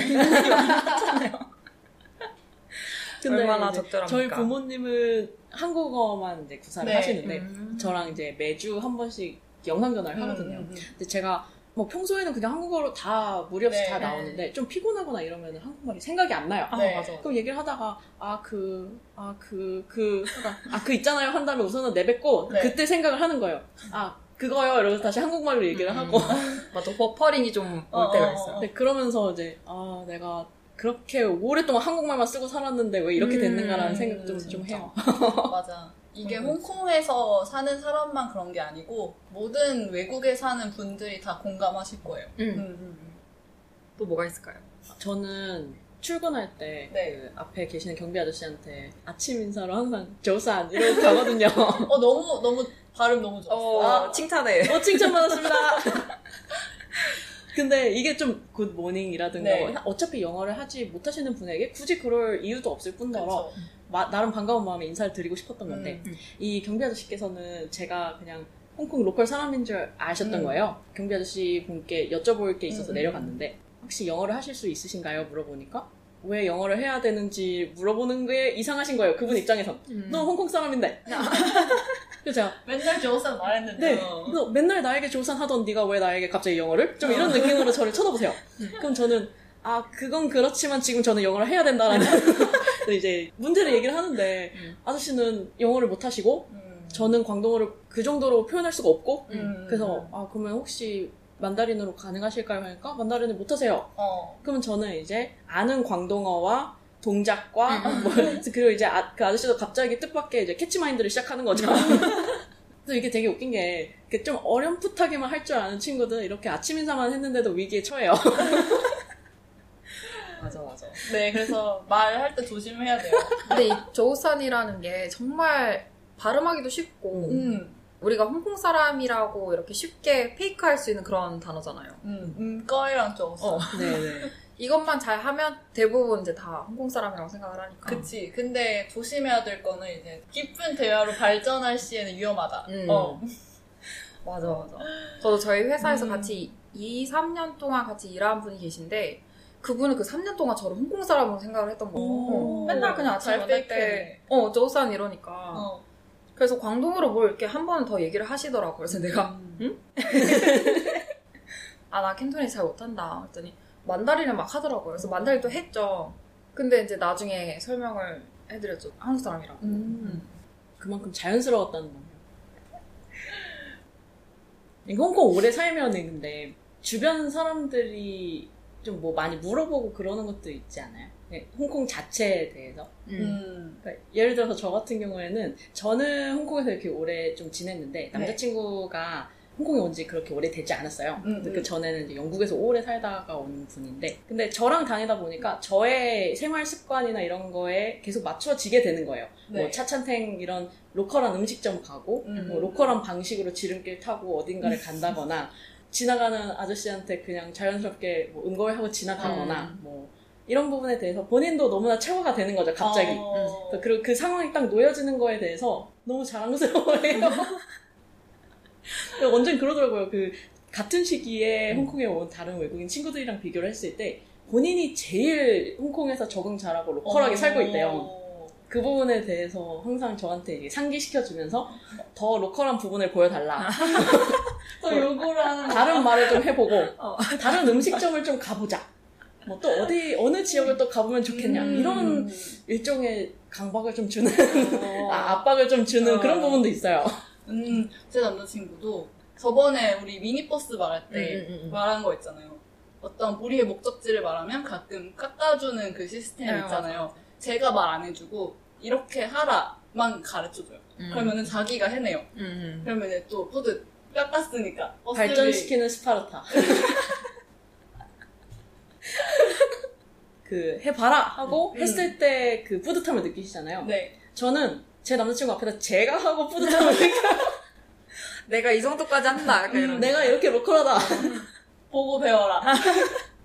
근데 얼마나 적절합니까? 저희 부모님은 한국어만 이제 구사를 네. 하시는데 음. 저랑 이제 매주 한 번씩 영상 전화를 하거든요 음, 음, 음. 근데 제가 뭐 평소에는 그냥 한국어로 다 무리 없이 네, 다 네. 나오는데 좀 피곤하거나 이러면 한국말이 생각이 안 나요 아, 네. 맞아. 그럼 얘기를 하다가 아 그 아 그 그 아 그 있잖아요 한 다음에 우선은 내뱉고 네. 그때 생각을 하는 거예요. 아 그거요 이러면서 다시 한국말로 얘기를 음. 하고 맞아. 버퍼링이 좀 올 어, 때가 어, 있어요. 네, 그러면서 이제 아 내가 그렇게 오랫동안 한국말만 쓰고 살았는데 왜 이렇게 음, 됐는가라는 생각 좀, 좀. 해요. 맞아. 이게 음. 홍콩에서 사는 사람만 그런 게 아니고 모든 외국에 사는 분들이 다 공감하실 거예요. 음. 음, 음, 음. 또 뭐가 있을까요? 저는 출근할 때 네. 그 앞에 계시는 경비 아저씨한테 아침 인사로 항상 조산 이러고 가거든요. 어 너무 너무 발음 너무 좋았어. 어, 칭찬해. 어, 칭찬 받았습니다. 근데 이게 좀 good morning이라든가 네. 뭐 어차피 영어를 하지 못하시는 분에게 굳이 그럴 이유도 없을 뿐더러 그쵸. 마- 나름 반가운 마음에 인사를 드리고 싶었던 건데 음. 이 경비 아저씨께서는 제가 그냥 홍콩 local 사람인 줄 아셨던 음. 거예요. 경비 아저씨 분께 여쭤볼 게 있어서 음. 내려갔는데 혹시 영어를 하실 수 있으신가요? 물어보니까 왜 영어를 해야 되는지 물어보는 게 이상하신 거예요. 그분 입장에선. 음. 너 홍콩 사람인데. 제가 맨날 早晨 말했는데. 네. 너 맨날 나에게 早晨하던 네가 왜 나에게 갑자기 영어를? 좀 이런 느낌으로 저를 쳐다보세요. 그럼 저는 아 그건 그렇지만 지금 저는 영어를 해야 된다라는 이제 문제를 얘기를 하는데 음. 아저씨는 영어를 못 하시고 음. 저는 광동어를 그 정도로 표현할 수가 없고 음. 그래서 아 그러면 혹시 Mandarin으로 가능하실까요? 하니까 Mandarin을 못 하세요. 어. 그러면 저는 이제 아는 광동어와 동작과 음. 뭐 그리고 이제 아, 그 아저씨도 갑자기 뜻밖의 이제 캐치마인드를 시작하는 거죠. 그래서 이게 되게 웃긴 게 좀 어렴풋하게만 할 줄 아는 친구들 이렇게 아침 인사만 했는데도 위기에 처해요. 맞아, 맞아. 네, 그래서 말할 때 조심해야 돼요. 근데 이 조우산이라는 게 정말 발음하기도 쉽고 음, 우리가 홍콩 사람이라고 이렇게 쉽게 페이크할 수 있는 그런 단어잖아요. 음, 음, 꺼이랑 조선. 어. 네네. 이것만 잘 하면 대부분 이제 다 홍콩 사람이라고 생각을 하니까. 그치. 근데 조심해야 될 거는 이제 깊은 대화로 발전할 시에는 위험하다. 음. 어. 맞아, 맞아. 저도 저희 회사에서 음. 같이 2, 3년 동안 같이 일한 분이 계신데 그분은 그 3년 동안 저를 홍콩 사람으로 생각을 했던 거예요. 오. 어, 맨날 그냥 아침에 잘 만날 때. 어, 조우산 이러니까. 어. 그래서 광동으로 뭘 이렇게 한 번 더 얘기를 하시더라고요. 그래서 내가, 음. 아, 나 캔토니 잘 못한다. 했더니, 만다린을 막 하더라고요. 그래서 만다린도 했죠. 근데 이제 나중에 설명을 해드렸죠. 한국 사람이라고. 음. 그만큼 자연스러웠다는 거예요. 홍콩 오래 살면 근데 주변 사람들이 좀 뭐 많이 물어보고 그러는 것도 있지 않아요? 네, 홍콩 자체에 대해서. 음. 그러니까 예를 들어서 저 같은 경우에는 저는 홍콩에서 이렇게 오래 좀 지냈는데 남자친구가 홍콩에 온 지 그렇게 오래 되지 않았어요. 음, 그 음. 전에는 이제 영국에서 오래 살다가 온 분인데 근데 저랑 다니다 보니까 저의 생활 습관이나 이런 거에 계속 맞춰지게 되는 거예요. 네. 뭐 차찬탱 이런 로컬한 음식점 가고 음. 뭐 로컬한 방식으로 지름길 타고 어딘가를 간다거나 지나가는 아저씨한테 그냥 자연스럽게 뭐 음거리하고 지나가거나 뭐 이런 부분에 대해서 본인도 너무나 체화가 되는 거죠 갑자기. 어. 그래서 그리고 그 상황이 딱 놓여지는 거에 대해서 너무 자랑스러워해요. 완전 그러더라고요. 그 같은 시기에 홍콩에 온 다른 외국인 친구들이랑 비교를 했을 때 본인이 제일 홍콩에서 적응 잘하고 로컬하게 어. 살고 있대요. 그 부분에 대해서 항상 저한테 상기시켜주면서 더 로컬한 부분을 보여달라. 또 요구를 하는 거. 다른 말을 좀 해보고 어. 다른 음식점을 좀 가보자. 뭐 또 어디 어느 지역을 또 가보면 좋겠냐 음. 이런 일종의 강박을 좀 주는 어. 아, 압박을 좀 주는 어. 그런 부분도 있어요. 음, 제 남자친구도 저번에 우리 미니버스 말할 때 음, 음, 음. 말한 거 있잖아요. 어떤 우리의 목적지를 말하면 가끔 깎아주는 그 시스템 네, 있잖아요. 제가 말 안 해주고 이렇게 하라만 가르쳐줘요. 음. 그러면은 자기가 해내요. 음, 음. 그러면은 또 포드 깎았으니까 버스비 발전시키는 스파르타. 그 해봐라 하고 음. 했을 때 그 뿌듯함을 느끼시잖아요. 네. 저는 제 남자친구 앞에서 제가 하고 뿌듯함을 느껴요. 내가 이 정도까지 한다. 이런. 내가 이렇게 로컬하다. 보고 배워라.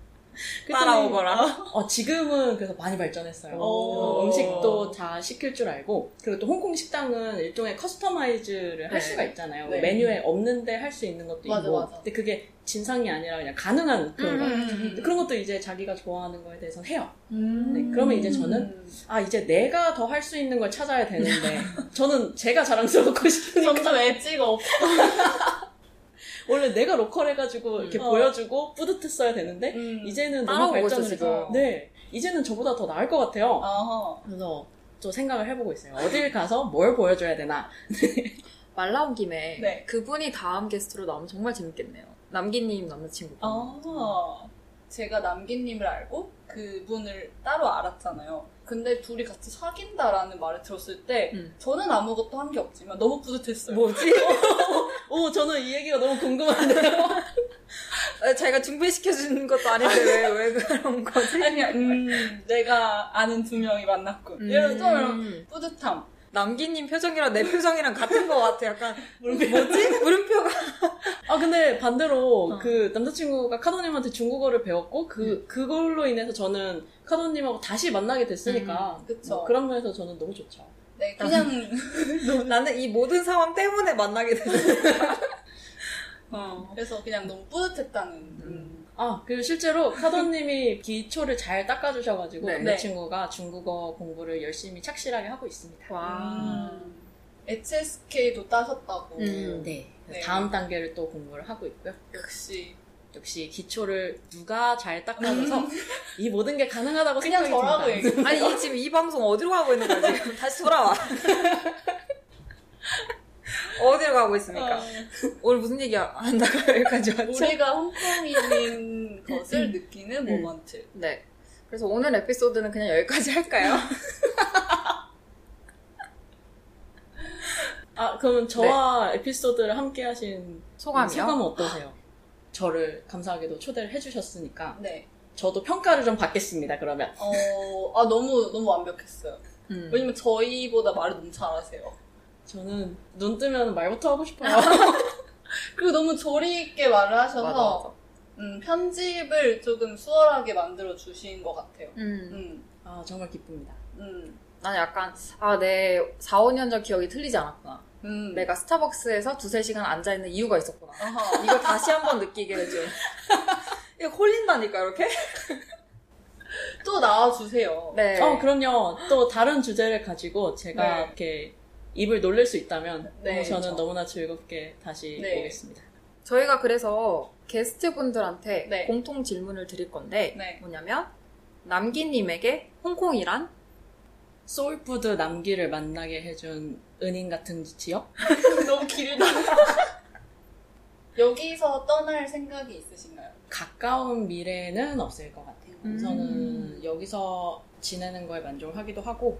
따라오거라. 어, 지금은 그래서 많이 발전했어요. 음식도 다 시킬 줄 알고 그리고 또 홍콩 식당은 일종의 커스터마이즈를 할 네. 수가 있잖아요. 네. 메뉴에 없는데 할 수 있는 것도 맞아, 있고 맞아. 근데 그게 진상이 아니라 그냥 가능한 그런 거. 음, 그런 것도 이제 자기가 좋아하는 거에 대해서 해요. 음. 네, 그러면 이제 저는 아 이제 내가 더 할 수 있는 걸 찾아야 되는데 저는 제가 자랑스럽고 싶으니까 점점 엣지가 없어. 원래 내가 로컬 해가지고 이렇게 어. 보여주고 뿌듯했어야 되는데 음. 이제는 너무 발전을. 해서 네 이제는 저보다 더 나을 것 같아요. 아하. 그래서 또 생각을 해보고 있어요. 어딜 가서 뭘 보여줘야 되나. 말 나온 김에 네. 그분이 다음 게스트로 나오면 정말 재밌겠네요. 남기님 남자친구. 아. 제가 남기님을 알고 그분을 따로 알았잖아요. 근데 둘이 같이 사귄다라는 말을 들었을 때 음. 저는 아무것도 한 게 없지만 너무 뿌듯했어요. 뭐지? 오, 저는 이 얘기가 너무 궁금한데요. 제가 준비시켜준 것도 아닌데 왜, 왜 그런 거지? 아니 그냥 음, 내가 아는 두 명이 만났군. 음. 이런 좀 뿌듯함. 남기님 표정이랑 내 표정이랑 같은 것 같아. 약간 물음표. 뭐지? 물음표가. 아, 근데 반대로 어. 그 남자친구가 카도님한테 중국어를 배웠고 그, 그걸로 인해서 저는 카도님하고 다시 만나게 됐으니까. 음, 그쵸. 뭐 그런 면에서 저는 너무 좋죠. 네, 그냥 나는 이 모든 상황 때문에 만나게 됐어. 어, 그래서 그냥 너무 뿌듯했다는. 음. 아, 그리고 실제로 카도님이 기초를 잘 닦아주셔가지고 네. 남자친구가 중국어 공부를 열심히 착실하게 하고 있습니다. 와. 음. HSK도 따셨다고. 네. 네. 다음 단계를 또 공부를 하고 있고요. 역시 역시 기초를 누가 잘 닦아줘서 이 모든 게 가능하다고 그냥 생각이 저라고 듭니다. 얘기. 아니, 이 지금 이 방송 어디로 가고 있는 거야, 지금? 다시 돌아와. 어디로 가고 있습니까? 오늘 무슨 얘기 한다고 여기까지 왔죠? 우리가 홍콩인인 것을 느끼는 음. 모먼트. 네. 그래서 오늘 에피소드는 그냥 여기까지 할까요? 아, 그럼 저와 에피소드를 함께 하신 소감이요? 소감은 어떠세요? 저를 감사하게도 초대를 해주셨으니까 네. 저도 평가를 좀 받겠습니다. 그러면 어, 아, 너무, 너무 완벽했어요. 음. 왜냐면 저희보다 말을 너무 잘하세요. 저는 눈 뜨면 말부터 하고 싶어요. 그리고 너무 조리 있게 말을 하셔서, 맞아, 맞아. 음, 편집을 조금 수월하게 만들어 주신 것 같아요. 음. 음, 아 정말 기쁩니다. 음, 난 약간, 아, 내 4, 5년 전 기억이 틀리지 않았구나. 음. 내가 스타벅스에서 두세 시간 앉아있는 이유가 있었구나. 아하. 이거 다시 한번 느끼게 해줘. 이거 홀린다니까, 이렇게? 또 나와주세요. 네. 어 그럼요. 또 다른 주제를 가지고 제가 네. 이렇게 입을 놀릴 수 있다면 네, 너무 저는 그렇죠. 너무나 즐겁게 다시 네. 오겠습니다. 저희가 그래서 게스트분들한테 네. 공통 질문을 드릴 건데, 네. 뭐냐면, 남기님에게 홍콩이란? soul food 남기를 만나게 해준 은인 같은 지역? 너무 길다. 여기서 떠날 생각이 있으신가요? 가까운 미래는 없을 것 같아요. 음. 저는 여기서 지내는 거에 만족하기도 하고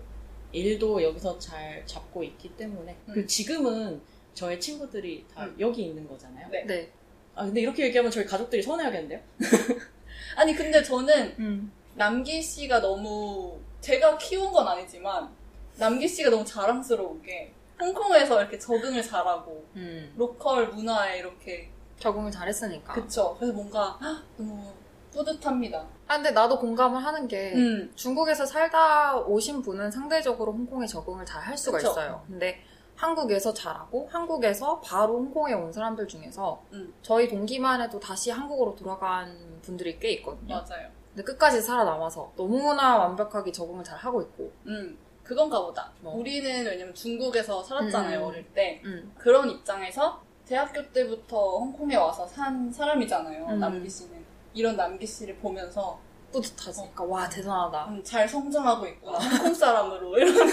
일도 여기서 잘 잡고 있기 때문에 음. 지금은 저의 친구들이 다 음. 여기 있는 거잖아요. 네. 네. 아 근데 이렇게 얘기하면 저희 가족들이 서운해하겠는데요? 아니, 근데 저는 음. 남기 씨가 너무, 제가 키운 건 아니지만, 남기 씨가 너무 자랑스러운 게, 홍콩에서 이렇게 적응을 잘하고, 음. 로컬 문화에 이렇게, 적응을 잘했으니까. 그쵸. 그래서 뭔가, 헉, 너무 뿌듯합니다. 아, 근데 나도 공감을 하는 게, 음. 중국에서 살다 오신 분은 상대적으로 홍콩에 적응을 잘 할 수가 그쵸. 있어요. 근데 한국에서 잘하고 한국에서 바로 홍콩에 온 사람들 중에서 음. 저희 동기만 해도 다시 한국으로 돌아간 분들이 꽤 있거든요. 맞아요. 근데 끝까지 살아남아서 너무나 완벽하게 적응을 잘 하고 있고. 음. 그건가 보다. 뭐. 우리는 왜냐면 중국에서 살았잖아요, 음. 어릴 때. 음. 그런 입장에서 대학교 때부터 홍콩에 와서 산 사람이잖아요, 음. 남기 씨는. 이런 남기 씨를 보면서 뿌듯하지. 그러니까 와 대단하다. 음, 잘 성장하고 있구나, 홍콩 사람으로. 이런.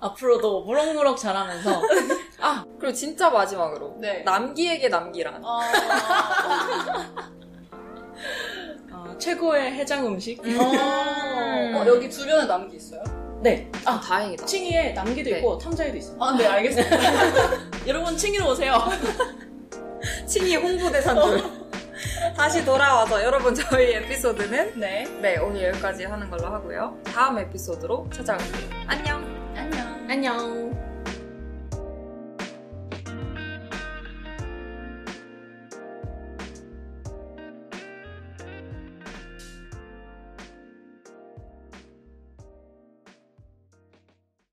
앞으로도 무럭무럭 자라면서 아 그리고 진짜 마지막으로 네. 남기에게 남기란. 아, 어, 최고의 해장 음식 음. 어, 여기 주변에 남기 있어요? 네. 아아 다행이다. 칭이에 남기도 네. 있고 탐자에도 있습니다. 아, 네, 알겠습니다. 여러분 칭이로 오세요. 칭이 홍보대사들. 다시 돌아와서 여러분 저희 에피소드는 네. 네 오늘 여기까지 하는 걸로 하고요. 다음 에피소드로 찾아올게요. 안녕. 안녕. 안녕.